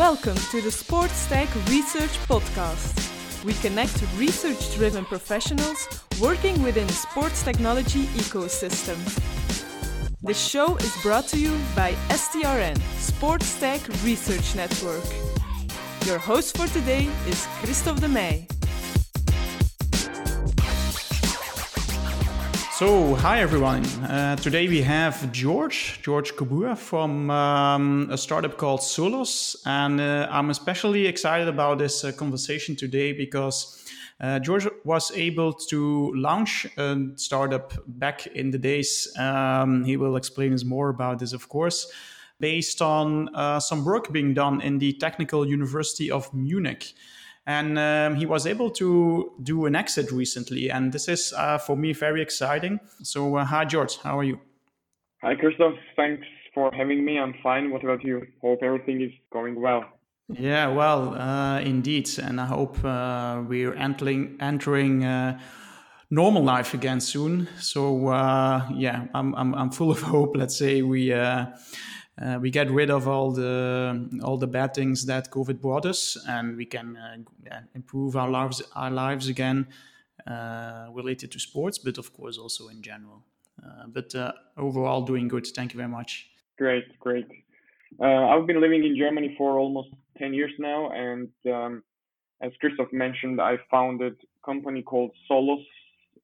Welcome to the Sports Tech Research Podcast. We connect research driven professionals working within the sports technology ecosystem. The show is brought to you by STRN, Sports Tech Research Network. Your host for today is Christophe de. So, hi everyone. Uh, today we have George, George Kabua from um, a startup called Solos. And uh, I'm especially excited about this uh, conversation today because uh, George was able to launch a startup back in the days. Um, he will explain us more about this, of course, based on uh, some work being done in the Technical University of Munich and um, he was able to do an exit recently. And this is uh, for me very exciting. So uh, hi george. How are you? Hi christoph. Thanks for having me. I'm fine. What about you? Hope everything is going well. Yeah well uh, indeed. And i hope uh, we're entering entering uh, normal life again soon. So uh, yeah I'm, I'm, I'm full of hope. Let's say we uh, we get rid of all the all the bad things that COVID brought us, and we can uh, improve our lives our lives again uh, related to sports, but of course also in general. Uh, but uh, overall, doing good. Thank you very much. Great, great. Uh, I've been living in Germany for almost ten years now, and um, as Christoph mentioned, I founded a company called Solos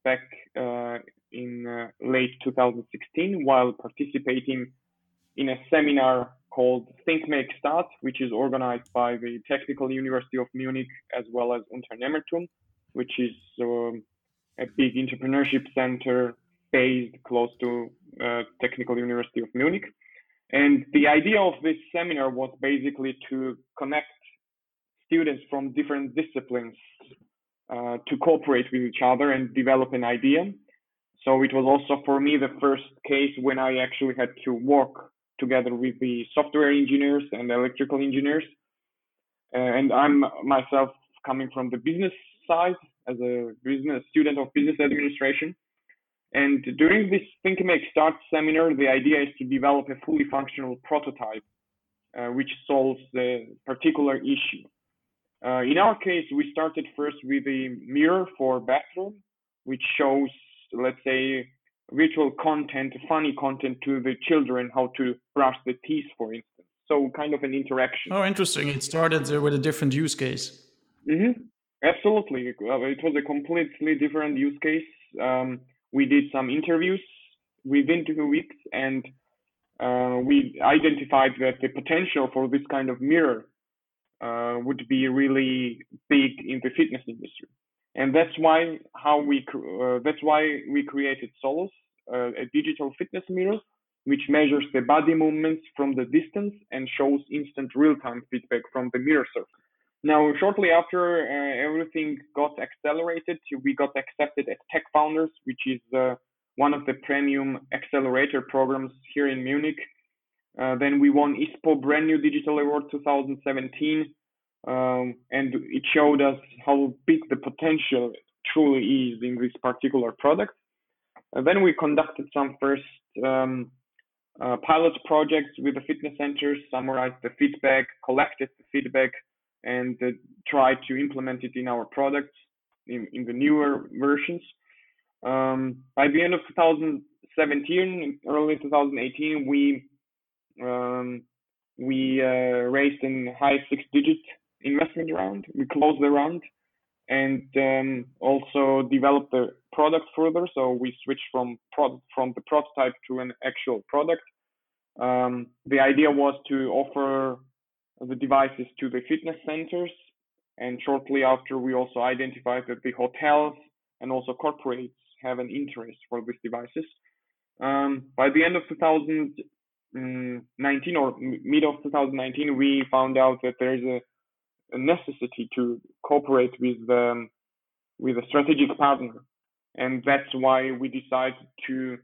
back in late 2016 while participating in a seminar called Think Make Start, which is organized by the Technical University of Munich as well as Unternehmertum, which is um, a big entrepreneurship center based close to uh, Technical University of Munich. And the idea of this seminar was basically to connect students from different disciplines uh, to cooperate with each other and develop an idea. So it was also for me the first case when I actually had to work together with the software engineers and electrical engineers. And I'm myself coming from the business side as a business student of business administration. And during this Think Make Start seminar, the idea is to develop a fully functional prototype uh, which solves the particular issue. Uh, in our case, we started first with a mirror for bathroom, which shows, let's say, virtual content, funny content to the children, how to brush the teeth, for instance. So kind of an interaction. Oh, interesting. It started with a different use case. Mm-hmm. Absolutely. It was a completely different use case. Um, we did some interviews within two weeks and uh, we identified that the potential for this kind of mirror uh, would be really big in the fitness industry and that's why how we uh, that's why we created Solos, uh, a digital fitness mirror, which measures the body movements from the distance and shows instant real-time feedback from the mirror surface. Now, shortly after uh, everything got accelerated, we got accepted at Tech Founders, which is uh, one of the premium accelerator programs here in Munich. Uh, then we won ISPO Brand New Digital Award 2017 um, and it showed us how big the potential truly is in this particular product. And then we conducted some first um, uh, pilot projects with the fitness centers, summarized the feedback, collected the feedback, and uh, tried to implement it in our products in, in the newer versions. Um, by the end of 2017, early 2018, we um, we uh, raised in high six-digit investment round. We closed the round and um, also developed the product further. So we switched from pro- from the prototype to an actual product. Um, the idea was to offer the devices to the fitness centers, and shortly after, we also identified that the hotels and also corporates have an interest for these devices. Um, by the end of 2019 or mid of 2019, we found out that there is a a necessity to cooperate with um, with a strategic partner, and that's why we decided to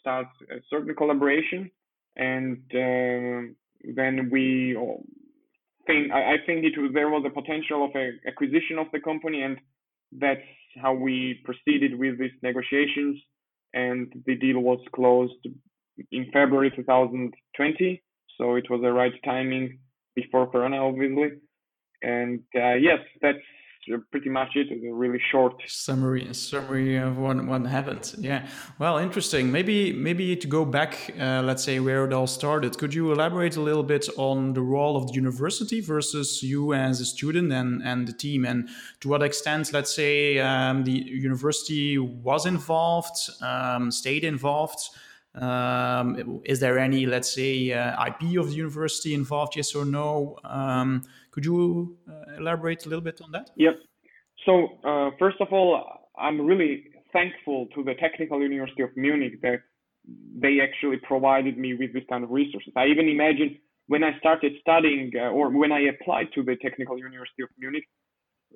start a certain collaboration. And uh, then we think I, I think it was, there was a potential of a acquisition of the company, and that's how we proceeded with these negotiations. And the deal was closed in February 2020, so it was the right timing before Corona, obviously. And uh, yes, that's pretty much it. a really short summary summary of what what happened. Yeah. Well, interesting. Maybe maybe to go back, uh, let's say where it all started. Could you elaborate a little bit on the role of the university versus you as a student and and the team, and to what extent, let's say, um, the university was involved, um, stayed involved. Um, is there any, let's say, uh, IP of the university involved? Yes or no? Um, could you uh, elaborate a little bit on that? Yep. So uh, first of all, I'm really thankful to the Technical University of Munich that they actually provided me with this kind of resources. I even imagine when I started studying uh, or when I applied to the Technical University of Munich,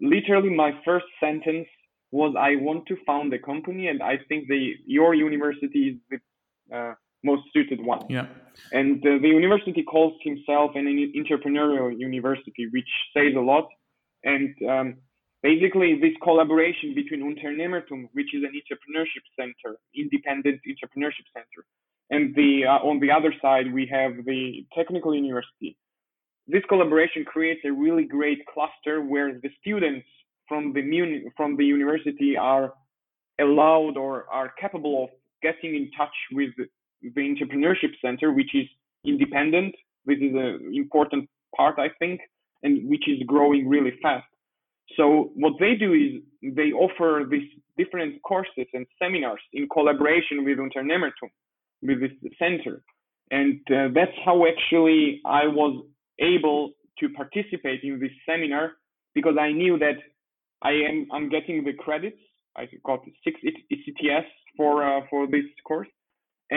literally my first sentence was I want to found a company and I think the your university is the uh, most suited one. Yeah. And uh, the university calls himself an entrepreneurial university, which says a lot. And um, basically, this collaboration between Unternehmertum, which is an entrepreneurship center, independent entrepreneurship center, and the uh, on the other side we have the technical university. This collaboration creates a really great cluster where the students from the muni- from the university are allowed or are capable of getting in touch with the entrepreneurship center, which is independent. This is an important part, I think, and which is growing really fast. So what they do is they offer these different courses and seminars in collaboration with Unternehmertum, with this center. And uh, that's how actually I was able to participate in this seminar because I knew that I am I'm getting the credits. I got six ECTS for uh, for this course,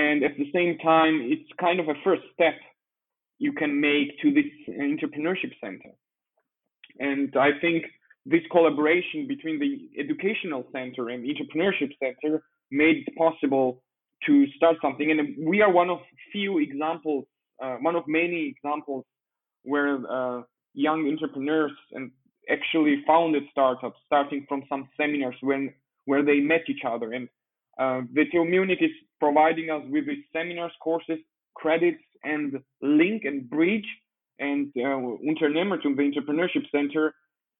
and at the same time it's kind of a first step you can make to this entrepreneurship center. And i think this collaboration between the educational center and entrepreneurship center made it possible to start something. And we are one of few examples uh, one of many examples where uh, young entrepreneurs and actually founded startups starting from some seminars when where they met each other. And uh, the TU Munich is providing us with these seminars, courses, credits, and link and bridge. And uh, Unternehmertum, the Entrepreneurship Center,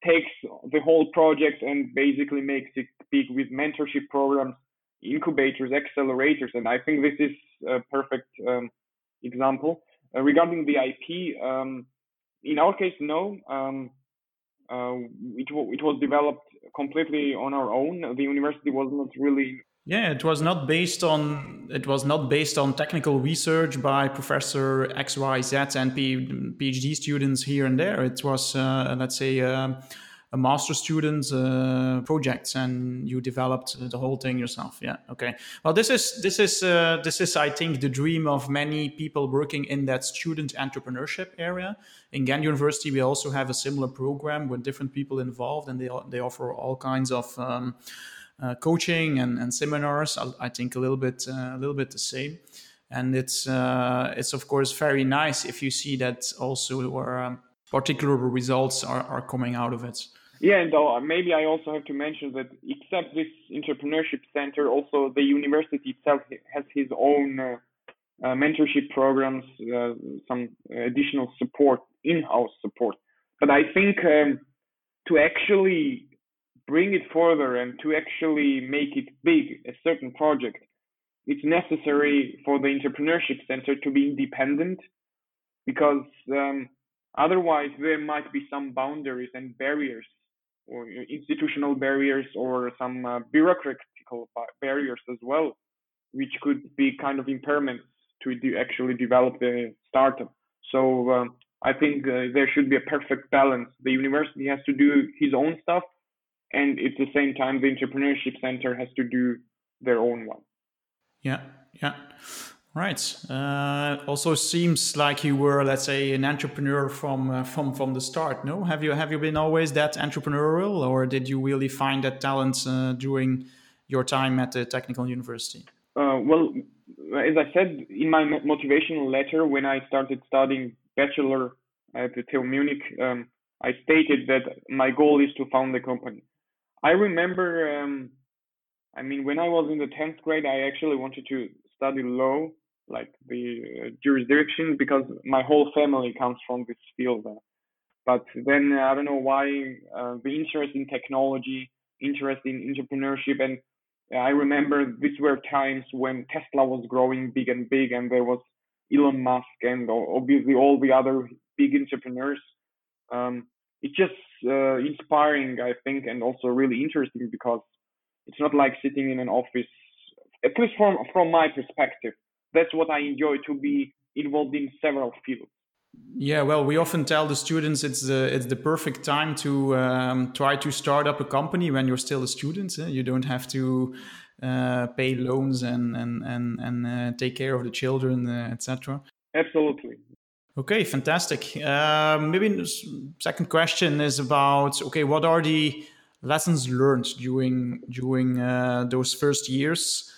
takes the whole project and basically makes it big with mentorship programs, incubators, accelerators. And I think this is a perfect um, example. Uh, regarding the IP, um, in our case, no. Um, uh, it, it was developed completely on our own. The university was not really yeah, it was not based on it was not based on technical research by Professor X, Y, Z and PhD students here and there. It was, uh, let's say, uh, a master student uh, project, and you developed the whole thing yourself. Yeah, okay. Well, this is this is uh, this is I think the dream of many people working in that student entrepreneurship area. In Ghent University, we also have a similar program with different people involved, and they they offer all kinds of um, coaching and, and seminars. I, I, think a little bit uh, a little bit the same, and it's uh, it's of course very nice if you see that also where um, particular results are, are coming out of it. Yeah, and uh, maybe I also have to mention that except this entrepreneurship center, also the university itself has his own uh, uh, mentorship programs, uh, some additional support, in-house support. But I think um, to actually bring it further and to actually make it big, a certain project, it's necessary for the entrepreneurship center to be independent because um, otherwise there might be some boundaries and barriers or institutional barriers or some uh, bureaucratical barriers as well, which could be kind of impairments to de- actually develop the startup. So um, I think uh, there should be a perfect balance. The university has to do his own stuff, and at the same time the entrepreneurship center has to do their own one. Yeah yeah. Right. Uh, also seems like you were let's say an entrepreneur from uh, from from the start no? Have you have you been always that entrepreneurial or did you really find that talent uh, during your time at the technical university? Uh, well as i said in my motivational letter when i started studying bachelor at the TU Munich, um, I stated that my goal is to found a company. I remember, um, I mean, when I was in the 10th grade, I actually wanted to study law. like the uh, jurisdiction because my whole family comes from this field. But then I don't know why uh, the interest in technology, interest in entrepreneurship, and I remember these were times when Tesla was growing big and big, and there was Elon Musk and obviously all the other big entrepreneurs. Um, it's just uh, inspiring, I think, and also really interesting because it's not like sitting in an office. At least from from my perspective, that's what I enjoy to be involved in several fields. Yeah, well, we often tell the students it's the it's the perfect time to um, try to start up a company when you're still a student. Eh? You don't have to uh, pay loans and and and and uh, take care of the children, uh, etc. Absolutely. Okay, fantastic. Uh, maybe second question is about okay, what are the lessons learned during during uh, those first years?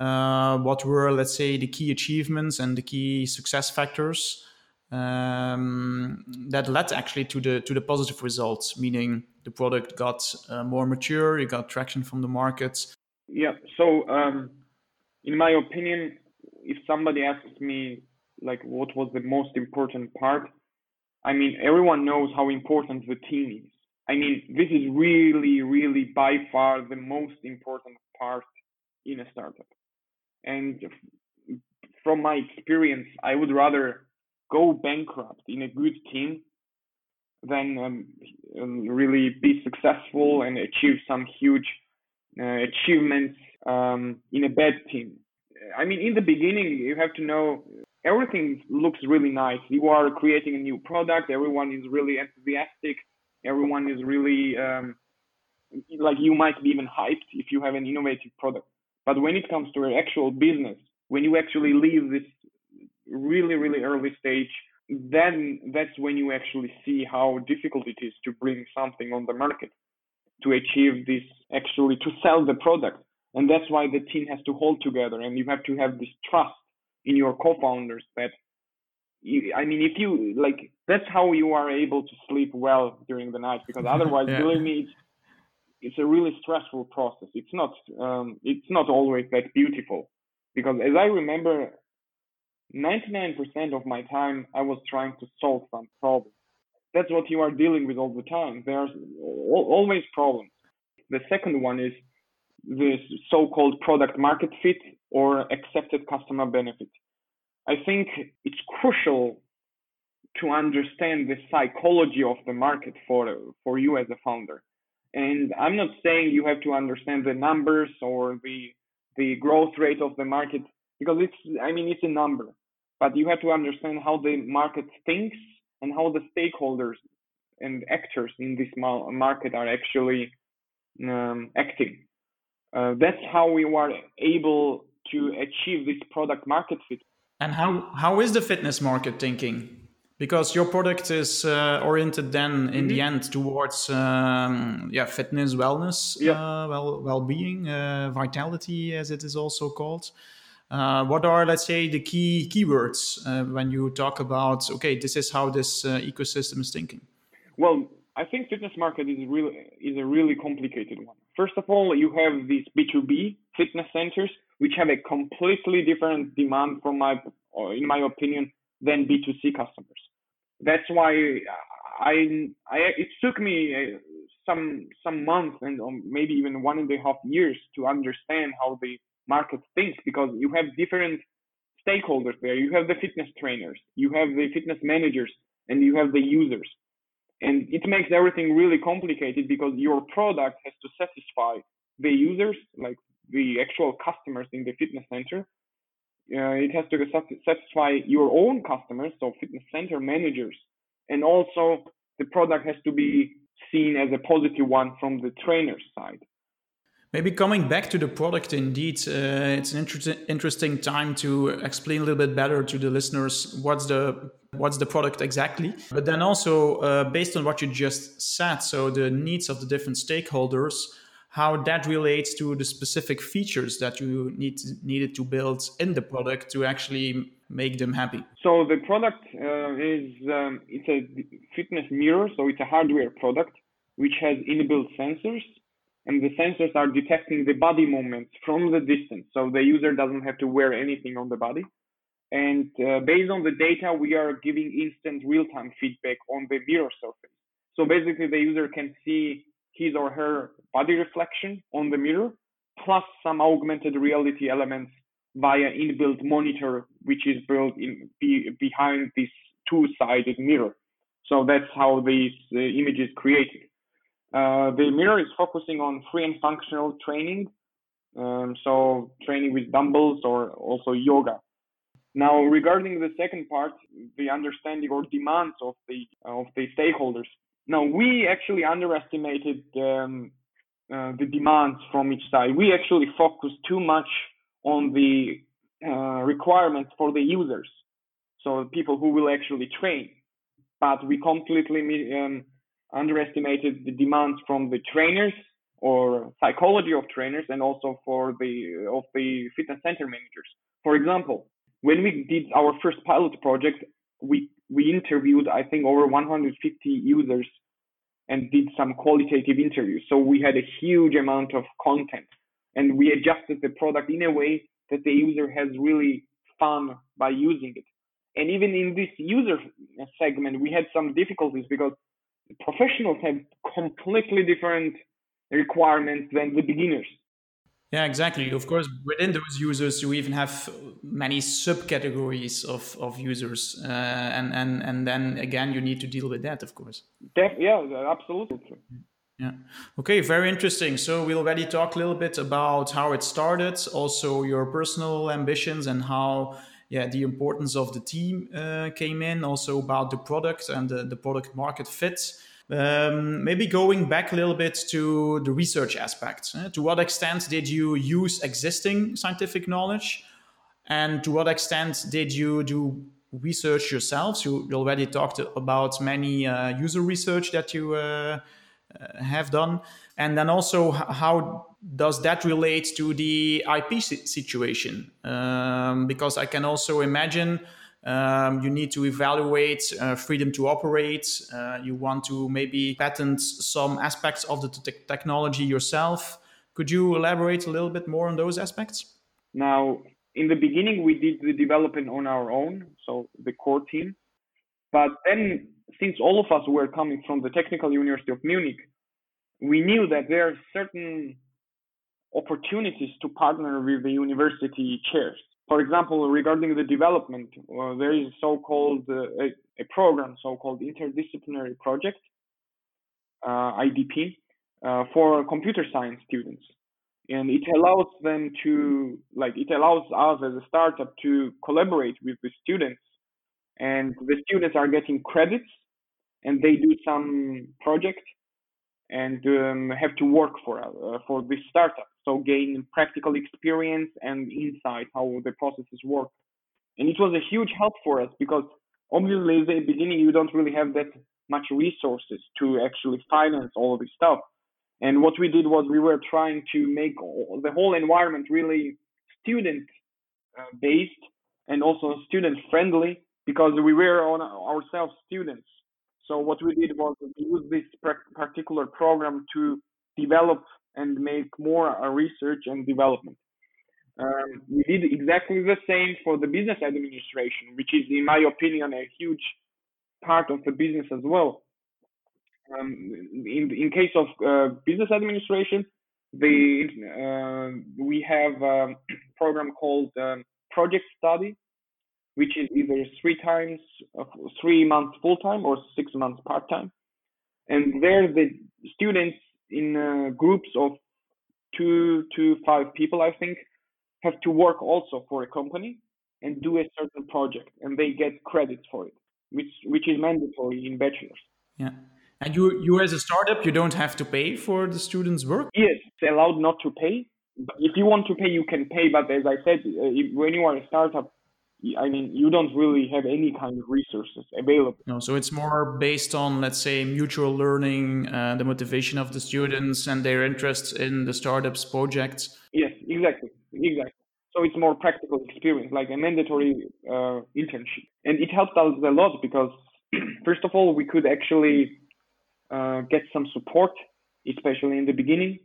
Uh, what were, let's say, the key achievements and the key success factors um, that led actually to the to the positive results? Meaning the product got uh, more mature, you got traction from the market. Yeah. So, um, in my opinion, if somebody asks me like what was the most important part. I mean, everyone knows how important the team is. I mean, this is really, really by far the most important part in a startup. And from my experience, I would rather go bankrupt in a good team than um, really be successful and achieve some huge uh, achievements um, in a bad team. I mean, in the beginning, you have to know everything looks really nice. You are creating a new product. Everyone is really enthusiastic. Everyone is really um, like you might be even hyped if you have an innovative product. But when it comes to an actual business, when you actually leave this really really early stage, then that's when you actually see how difficult it is to bring something on the market, to achieve this actually to sell the product. And that's why the team has to hold together, and you have to have this trust in your co-founders that you, I mean, if you like, that's how you are able to sleep well during the night. Because otherwise, yeah. believe me, it's, it's a really stressful process. It's not, um, it's not always that beautiful. Because as I remember, 99% of my time I was trying to solve some problem. That's what you are dealing with all the time. There's always problems. The second one is this so-called product market fit or accepted customer benefit. I think it's crucial to understand the psychology of the market for for you as a founder. And I'm not saying you have to understand the numbers or the the growth rate of the market because it's I mean it's a number, but you have to understand how the market thinks and how the stakeholders and actors in this market are actually um, acting. Uh, that's how we were able to achieve this product market fit. And how, how is the fitness market thinking? Because your product is uh, oriented then in mm-hmm. the end towards um, yeah fitness, wellness, yeah. Uh, well well being, uh, vitality, as it is also called. Uh, what are let's say the key keywords uh, when you talk about okay this is how this uh, ecosystem is thinking well i think fitness market is really is a really complicated one first of all you have these b2b fitness centers which have a completely different demand from my, in my opinion, than B2C customers. That's why I, I it took me uh, some some months and maybe even one and a half years to understand how the market thinks because you have different stakeholders there. You have the fitness trainers, you have the fitness managers, and you have the users. And it makes everything really complicated because your product has to satisfy the users, like the actual customers in the fitness center. Uh, it has to satisfy your own customers, so fitness center managers, and also the product has to be seen as a positive one from the trainer's side. Maybe coming back to the product, indeed, uh, it's an inter- interesting time to explain a little bit better to the listeners what's the what's the product exactly. But then also, uh, based on what you just said, so the needs of the different stakeholders, how that relates to the specific features that you need needed to build in the product to actually make them happy. So the product uh, is um, it's a fitness mirror, so it's a hardware product which has inbuilt sensors, and the sensors are detecting the body movements from the distance, so the user doesn't have to wear anything on the body, And uh, based on the data, we are giving instant real-time feedback on the mirror surface. So basically, the user can see his or her body reflection on the mirror, plus some augmented reality elements via inbuilt monitor, which is built in be, behind this two-sided mirror. So that's how these uh, image is created. Uh, the mirror is focusing on free and functional training, um, so training with dumbbells or also yoga. Now, regarding the second part, the understanding or demands of the of the stakeholders. Now, we actually underestimated um, uh, the demands from each side. We actually focused too much on the uh, requirements for the users, so people who will actually train. But we completely um, underestimated the demands from the trainers or psychology of trainers and also for the of the fitness center managers. For example, when we did our first pilot project, we we interviewed I think over 150 users and did some qualitative interviews. So we had a huge amount of content and we adjusted the product in a way that the user has really fun by using it. And even in this user segment, we had some difficulties because professionals have completely different requirements than the beginners. Yeah, exactly. Of course, within those users, you even have many subcategories of, of users, uh, and and and then again, you need to deal with that, of course. Def- yeah, absolutely. Yeah. Okay, very interesting. So we already talked a little bit about how it started, also your personal ambitions and how yeah the importance of the team uh, came in, also about the product and the, the product market fit. Um, maybe going back a little bit to the research aspect. Uh, to what extent did you use existing scientific knowledge? And to what extent did you do research yourselves? You already talked about many uh, user research that you uh, uh have done. And then also, how does that relate to the IP situation? Um, because I can also imagine um, you need to evaluate uh, freedom to operate. Uh, you want to maybe patent some aspects of the technology yourself. Could you elaborate a little bit more on those aspects? Now, in the beginning, we did the development on our own, so the core team. But then, since all of us were coming from the Technical University of Munich, we knew that there are certain opportunities to partner with the university chairs. For example, regarding the development, there is so-called uh, a, a, program, so-called interdisciplinary project, uh, IDP, uh, for computer science students, and it allows them to, like, it allows us as a startup to collaborate with the students, and the students are getting credits, and they do some project, and um, have to work for uh, for this startup so gain practical experience and insight how the processes work. And it was a huge help for us because obviously at the beginning you don't really have that much resources to actually finance all of this stuff. And what we did was we were trying to make the whole environment really student uh, based and also student friendly because we were on ourselves students. So what we did was use this particular program to develop and make more uh, research and development. Um, we did exactly the same for the business administration, which is, in my opinion, a huge part of the business as well. Um, in in case of uh, business administration, the uh, we have a program called um, Project Study, which is either three times uh, three months full time or six months part time, and there the students in uh, groups of two to five people, I think, have to work also for a company and do a certain project, and they get credits for it, which which is mandatory in bachelor's. Yeah. And you, you as a startup, you don't have to pay for the students' work. Yes, it's allowed not to pay. If you want to pay, you can pay. But as I said, uh, if, when you are a startup, I mean, you don't really have any kind of resources available. No, so it's more based on, let's say, mutual learning, uh, the motivation of the students and their interest in the startups projects. Yes, exactly, exactly. So it's more practical experience, like a mandatory uh, internship, and it helped us a lot because, first of all, we could actually uh, get some support, especially in the beginning,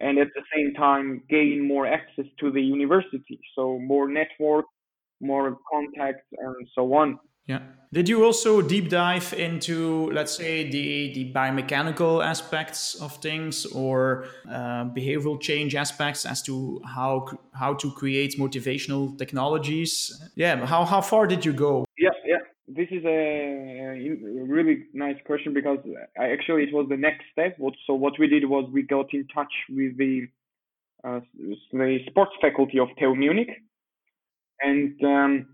and at the same time gain more access to the university, so more network more contacts and so on. Yeah. Did you also deep dive into, let's say, the, the biomechanical aspects of things or uh, behavioral change aspects as to how how to create motivational technologies? Yeah. How how far did you go? Yeah, yeah. This is a really nice question because I, actually it was the next step. So what we did was we got in touch with the uh, the sports faculty of TU Munich, and um,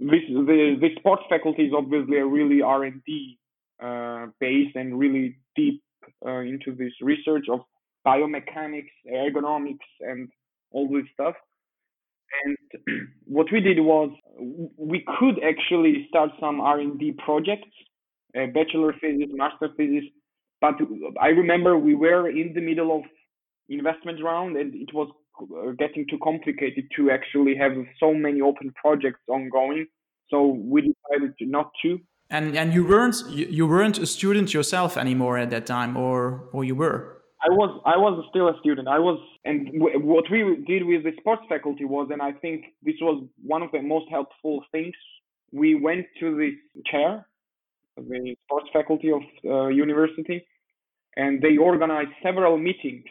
this the, the sports faculty is obviously a really R and D uh, based and really deep uh, into this research of biomechanics, ergonomics, and all this stuff. And what we did was we could actually start some R and D projects, uh, bachelor thesis, master thesis. But I remember we were in the middle of investment round, and it was getting too complicated to actually have so many open projects ongoing. So we decided not to. And and you weren't you weren't a student yourself anymore at that time, or or you were? I was I was still a student. I was, and w- what we did with the sports faculty was, and I think this was one of the most helpful things. We went to the chair, the sports faculty of uh, university, and they organized several meetings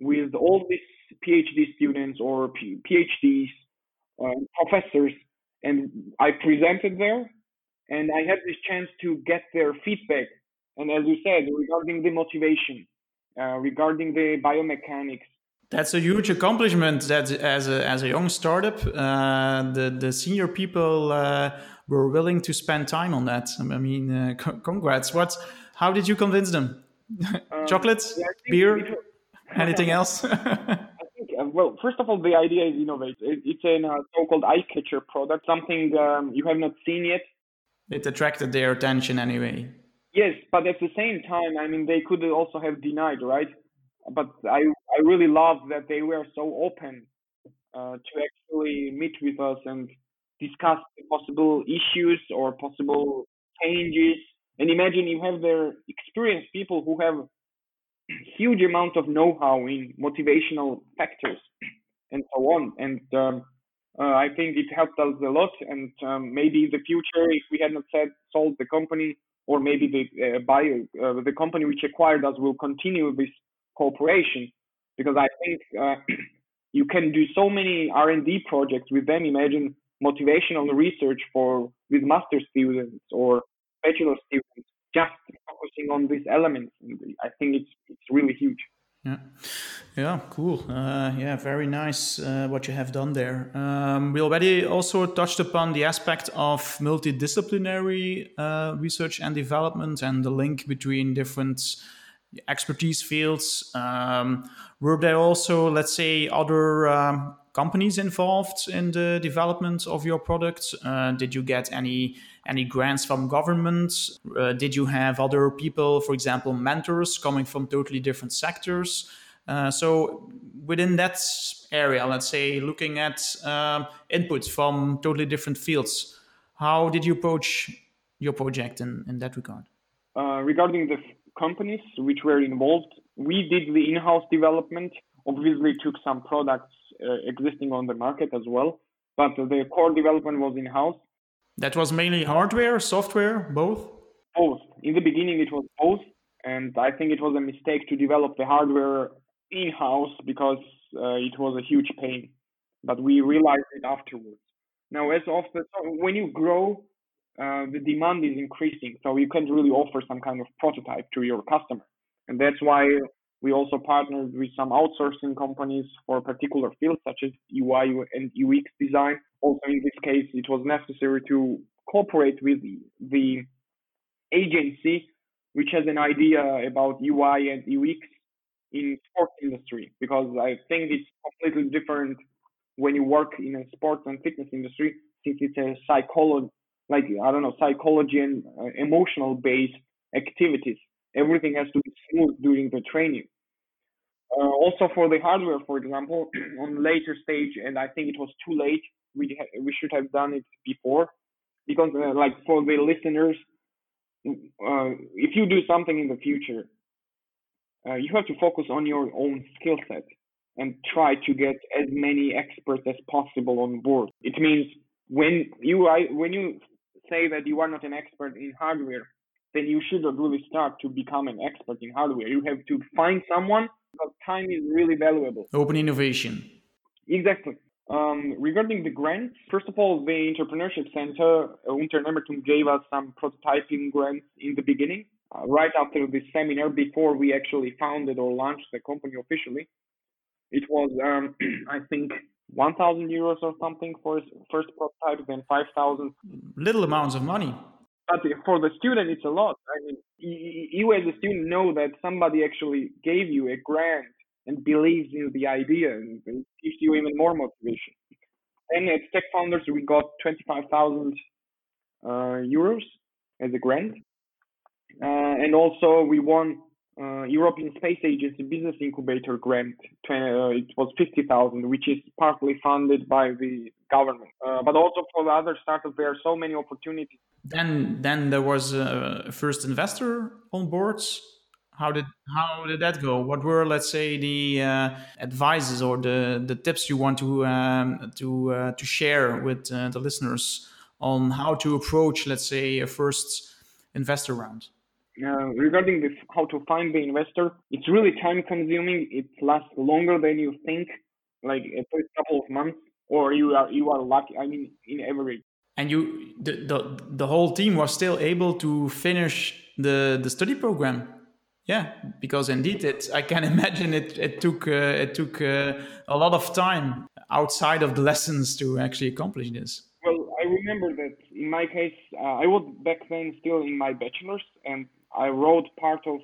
with all these PhD students or PhDs, uh, professors, and I presented there, and I had this chance to get their feedback. And as you said, regarding the motivation, uh, regarding the biomechanics. That's a huge accomplishment. That as a as a young startup, uh, the the senior people uh, were willing to spend time on that. I mean, uh, congrats. What? How did you convince them? Um, Chocolates, yeah, beer, anything else? Well, first of all, the idea is innovative. It's a uh, so-called eye catcher product, something um, you have not seen yet. It attracted their attention anyway. Yes, but at the same time, I mean, they could also have denied, right? But I, I really love that they were so open uh, to actually meet with us and discuss the possible issues or possible changes. And imagine you have their experienced people who have huge amount of know-how in motivational factors and so on. And um, uh, I think it helped us a lot. And um, maybe in the future, if we had not said, sold the company, or maybe the uh, buyer, uh, the company which acquired us will continue this cooperation, because I think uh, you can do so many R&D projects with them. Imagine motivational research for with master students or bachelor students just focusing on these elements. I think it's it's really huge. Yeah, yeah, cool. Uh, yeah, very nice uh, what you have done there. Um, we already also touched upon the aspect of multidisciplinary uh, research and development and the link between different expertise fields. Um, were there also, let's say, other um, companies involved in the development of your product? Uh, did you get any any grants from government? Uh, did you have other people, for example, mentors coming from totally different sectors? Uh, so within that area, let's say looking at um, from totally different fields, how did you approach your project in, in that regard? Uh, regarding the companies which were involved, we did the in-house development. Obviously, took some products existing on the market as well, but the core development was in-house. That was mainly hardware, software, both? Both. In the beginning, it was both. And I think it was a mistake to develop the hardware in house because uh, it was a huge pain. But we realized it afterwards. Now, as of the, so when you grow, uh, the demand is increasing. So you can't really offer some kind of prototype to your customer. And that's why we also partnered with some outsourcing companies for particular fields such as UI and UX design. Also, in this case, it was necessary to cooperate with the agency which has an idea about UI and UX in sports industry because I think it's completely different when you work in a sports and fitness industry since it's a psychology like I don't know psychology and uh, emotional based activities everything has to be smooth during the training. Uh, also for the hardware, for example, on later stage, and I think it was too late. We ha- we should have done it before, because uh, like for the listeners, uh, if you do something in the future, uh, you have to focus on your own skill set. and try to get as many experts as possible on board. It means when you when you say that you are not an expert in hardware, then you should really start to become an expert in hardware. You have to find someone because time is really valuable. Open innovation. Exactly. Um, regarding the grants, first of all, the Entrepreneurship Center, uh, Unternehmertum, gave us some prototyping grants in the beginning, uh, right after the seminar, before we actually founded or launched the company officially. It was, um, I think, 1,000 euros or something for first prototype, then 5,000. Little amounts of money. But for the student, it's a lot. I mean, you as a student know that somebody actually gave you a grant and believes in the idea and gives you even more motivation. And at Tech Founders, we got 25,000 uh, euros as a grant. Uh, and also we won uh, European Space Agency Business Incubator grant. Uh, it was 50,000, which is partly funded by the government. Uh, but also for the other startups, there are so many opportunities. Then, then there was a first investor on board how did how did that go? What were, let's say, the uh, advices or the, the tips you want to um, to uh, to share with uh, the listeners on how to approach, let's say, a first investor round? Uh, regarding this, how to find the investor, it's really time consuming. It lasts longer than you think, like a first couple of months, or you are you are lucky. I mean, in average. And you, the, the the whole team was still able to finish the the study program yeah, because indeed, it I can imagine it. It took uh, it took uh, a lot of time outside of the lessons to actually accomplish this. Well, I remember that in my case, uh, I was back then still in my bachelor's, and I wrote part of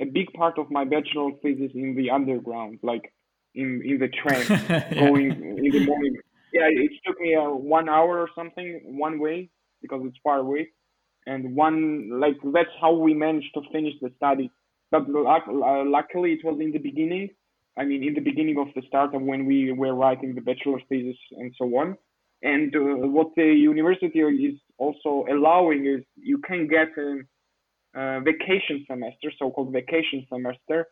a big part of my bachelor thesis in the underground, like in in the train yeah. going in the morning. Yeah, it took me uh, one hour or something one way because it's far away, and one like that's how we managed to finish the study but uh, luckily, it was in the beginning. I mean, in the beginning of the startup when we were writing the bachelor thesis and so on. And uh, what the university is also allowing is you can get a, a vacation semester, so-called vacation semester,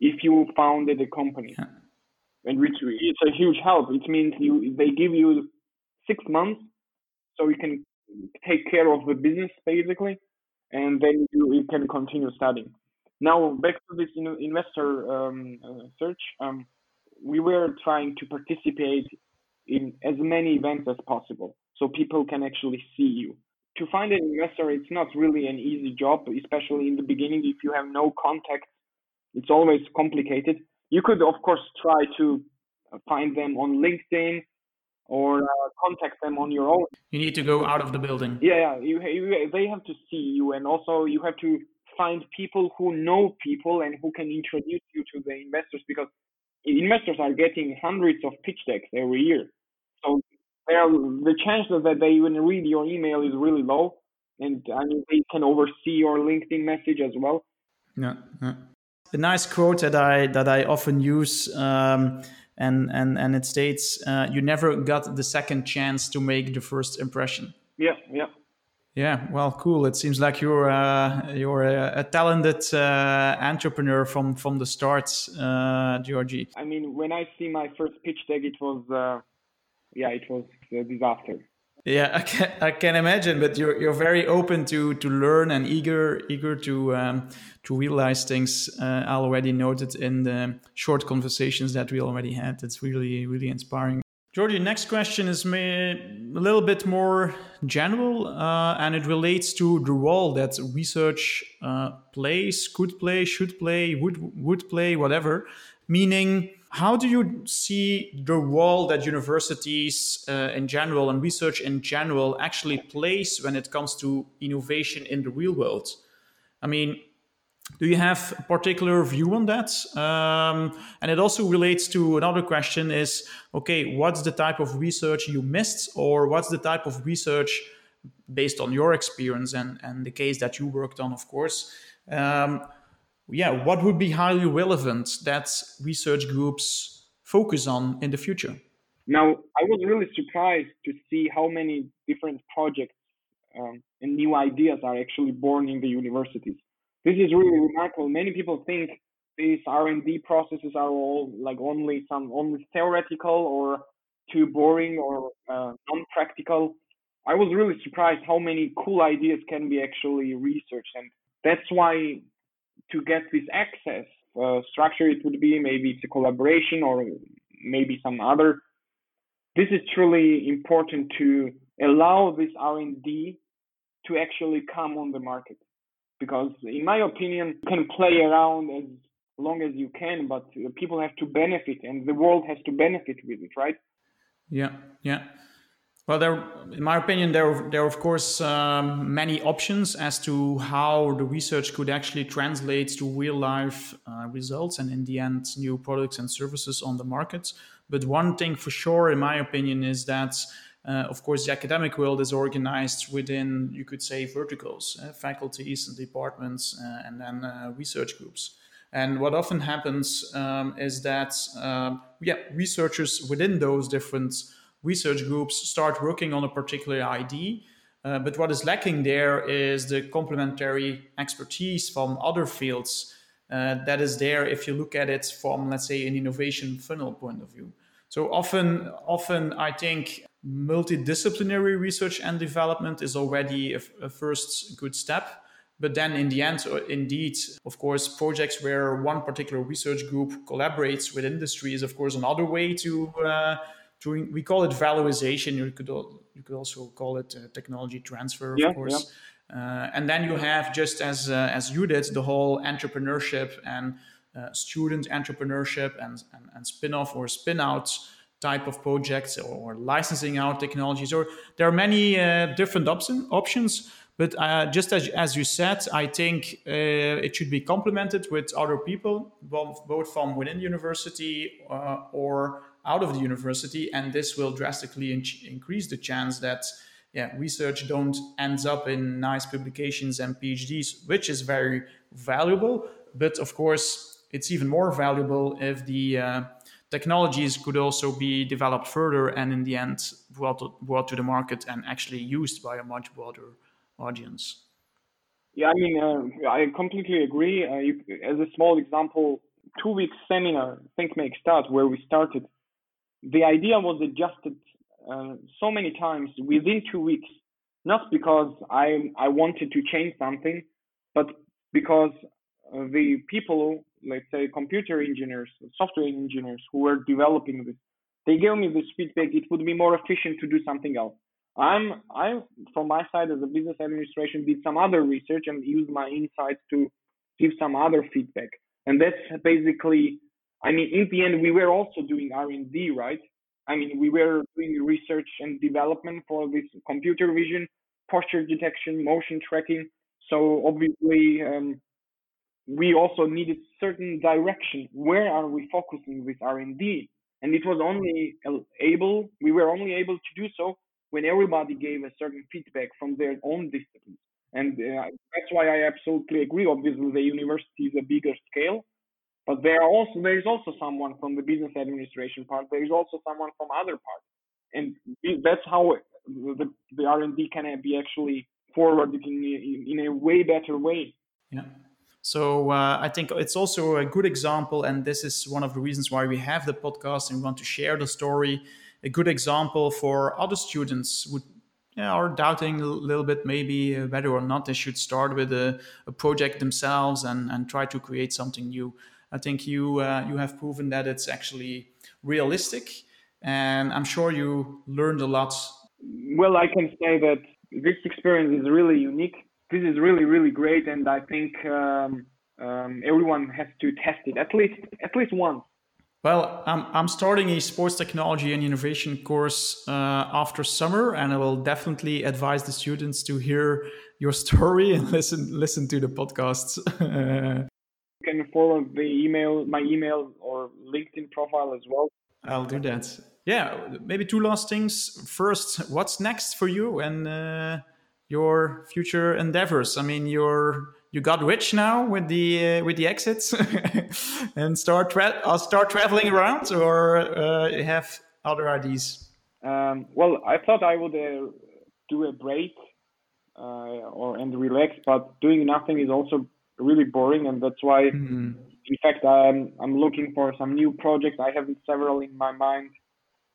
if you founded a company. Yeah. And which it's a huge help. It means you they give you six months, so you can take care of the business basically, and then you, you can continue studying. Now back to this investor um, uh, search. Um, we were trying to participate in as many events as possible, so people can actually see you. To find an investor, it's not really an easy job, especially in the beginning. If you have no contact, it's always complicated. You could, of course, try to find them on LinkedIn or uh, contact them on your own. You need to go out of the building. Yeah, you, you, they have to see you, and also you have to find people who know people and who can introduce you to the investors because investors are getting hundreds of pitch decks every year. So are, the chances that they even read your email is really low. And I mean, they can oversee your LinkedIn message as well. Yeah. yeah. A nice quote that I that I often use, um, and and and it states, uh, "You never got the second chance to make the first impression." Yeah, yeah. Yeah, well, cool. It seems like you're uh, you're a, a talented uh, entrepreneur from from the start, uh, Georgi. I mean, when I see my first pitch deck, it was uh, yeah, it was a disaster. Yeah, I can, I can imagine, but you're you're very open to to learn and eager eager to um, to realize things. Uh, I already noted in the short conversations that we already had. It's really really inspiring. Georgi, next question is a little bit more general, uh, and it relates to the role that research uh, plays, could play, should play, would would play, whatever. Meaning, how do you see the role that universities uh, in general and research in general actually plays when it comes to innovation in the real world? I mean, do you have a particular view on that? Um, and it also relates to another question is, okay, what's the type of research you missed or what's the type of research based on your experience and, and the case that you worked on, of course, um, yeah, what would be highly relevant that research groups focus on in the future? Now, I was really surprised to see how many different projects um, and new ideas are actually born in the universities. This is really remarkable. Many people think these R&D processes are all like only some only theoretical or too boring or uh, non-practical. I was really surprised how many cool ideas can be actually researched, and that's why to get this access uh, structure, it would be maybe it's a collaboration or maybe some other. This is truly important to allow this R&D to actually come on the market because in my opinion you can play around as long as you can but people have to benefit and the world has to benefit with it right yeah yeah well there in my opinion there there are of course um, many options as to how the research could actually translate to real life uh, results and in the end new products and services on the market but one thing for sure in my opinion is that uh, of course, the academic world is organized within, you could say, verticals, uh, faculties and departments, uh, and then uh, research groups. And what often happens um, is that, um, yeah, researchers within those different research groups start working on a particular ID. Uh, but what is lacking there is the complementary expertise from other fields uh, that is there if you look at it from, let's say, an innovation funnel point of view. So often, often I think multidisciplinary research and development is already a, a, first good step. But then in the end, uh, indeed, of course, projects where one particular research group collaborates with industry is, of course, another way to, uh, we call it valorization. You could, you could also call it uh, technology transfer, of yeah, course. Yeah. Uh, and then you have, just as, uh, as you did, the whole entrepreneurship and uh, student entrepreneurship and, and, and spin off or spin outs type of projects or licensing out technologies or there are many uh, different option, options but uh, just as, as you said i think uh, it should be complemented with other people both, both from within the university uh, or out of the university and this will drastically in- increase the chance that yeah, research don't ends up in nice publications and phds which is very valuable but of course it's even more valuable if the uh, technologies could also be developed further and in the end brought to, brought to the market and actually used by a much broader audience. Yeah, I mean, uh, I completely agree. Uh, you, as a small example, two weeks seminar, Think Make Start, where we started, the idea was adjusted uh, so many times within two weeks, not because I I wanted to change something, but because the people let's say computer engineers, software engineers who were developing this, they gave me this feedback. It would be more efficient to do something else. I'm I from my side as a business administration did some other research and used my insights to give some other feedback. And that's basically, I mean, in the end, we were also doing R&D, right? I mean, we were doing research and development for this computer vision, posture detection, motion tracking. So obviously, um, we also needed certain direction. Where are we focusing with R&D? And it was only able, we were only able to do so when everybody gave a certain feedback from their own disciplines. And uh, that's why I absolutely agree. Obviously, the university is a bigger scale, but there are also there is also someone from the business administration part. There is also someone from other parts, and that's how the, the R&D can be actually forwarded in, in a way better way. Yeah. So uh, I think it's also a good example, and this is one of the reasons why we have the podcast and want to share the story. A good example for other students who yeah, are doubting a little bit maybe uh, whether or not they should start with a, a project themselves and, and try to create something new. I think you uh, you have proven that it's actually realistic, and I'm sure you learned a lot. Well, I can say that this experience is really unique this is really really great, and I think um, um, everyone has to test it at least at least once. Well, I'm, I'm starting a sports technology and innovation course uh, after summer, and I will definitely advise the students to hear your story and listen listen to the podcasts. can forward the email, my email or LinkedIn profile as well. I'll do that. Yeah, maybe two last things. First, what's next for you and uh, your future endeavors? I mean, you're you got rich now with the uh, with the exits and start tra- uh, start traveling around, or uh, have other ideas? Um, well, I thought I would uh, do a break uh, or and relax, but doing nothing is also really boring, and that's why mm-hmm. in fact, I'm I'm looking for some new projects. I have several in my mind,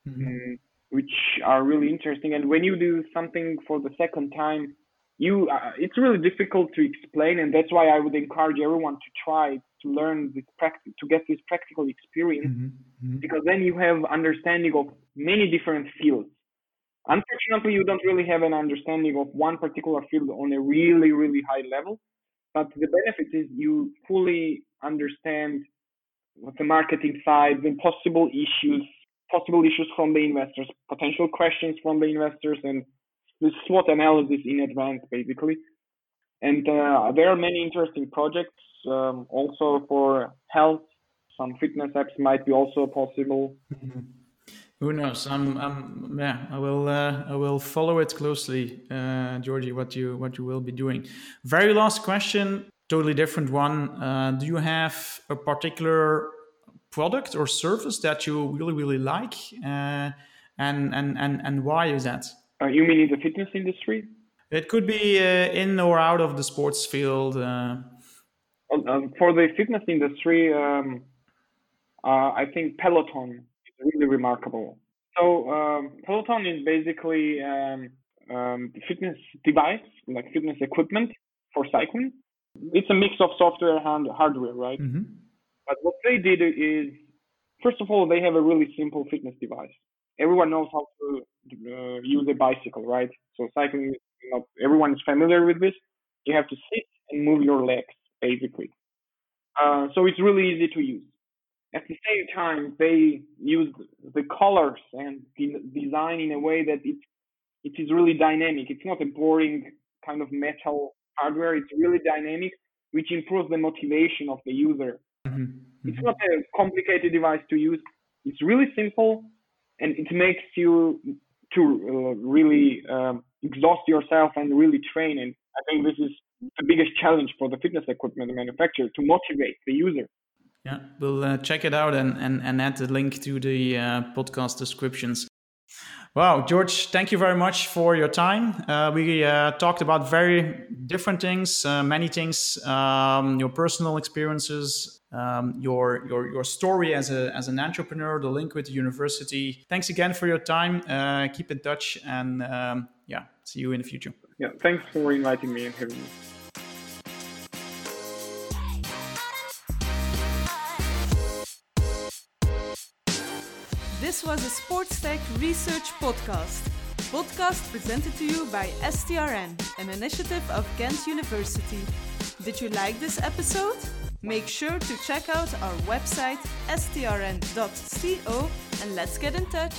mm-hmm. um, which are really interesting. And when you do something for the second time, you uh, it's really difficult to explain, and that's why I would encourage everyone to try to learn this practice to get this practical experience, mm-hmm. Mm-hmm. because then you have understanding of many different fields. Unfortunately, you don't really have an understanding of one particular field on a really really high level but the benefit is you fully understand what the marketing side, the possible issues, possible issues from the investors, potential questions from the investors, and the SWOT analysis in advance, basically. And uh, there are many interesting projects um, also for health. Some fitness apps might be also possible. Mm-hmm. Who knows? I'm, I'm, yeah, I will, uh, I will follow it closely, uh, Georgie. What you, what you will be doing. Very last question, totally different one. Uh, do you have a particular product or service that you really, really like, uh, and and and and why is that? Uh, you mean in the fitness industry? It could be uh, in or out of the sports field. Um, for the fitness industry, um, I think Peloton really remarkable. So um, Peloton is basically um, um, fitness device, like fitness equipment for cycling. It's a mix of software and hardware, right? Mm-hmm. But what they did is, first of all, they have a really simple fitness device. Everyone knows how to uh, use a bicycle, right? So cycling, not everyone is familiar with this. You have to sit and move your legs, basically. Uh, so it's really easy to use. At the same time, they use the colors and the design in a way that it it is really dynamic. It's not a boring kind of metal hardware. It's really dynamic, which improves the motivation of the user. Mm-hmm. It's mm-hmm. not a complicated device to use. It's really simple, and it makes you to uh, really um, exhaust yourself and really train. And I think this is the biggest challenge for the fitness equipment manufacturer to motivate the user. Yeah, we'll uh, check it out and, and, and add the link to the uh, podcast descriptions. Wow, George, thank you very much for your time. Uh, we uh, talked about very different things, uh, many things, um, your personal experiences, um, your, your, your story as, a, as an entrepreneur, the link with the university. Thanks again for your time. Uh, keep in touch and um, yeah, see you in the future. Yeah, thanks for inviting me and having me. This was a Sports Tech Research Podcast. Podcast presented to you by STRN, an initiative of Ghent University. Did you like this episode? Make sure to check out our website strn.co and let's get in touch.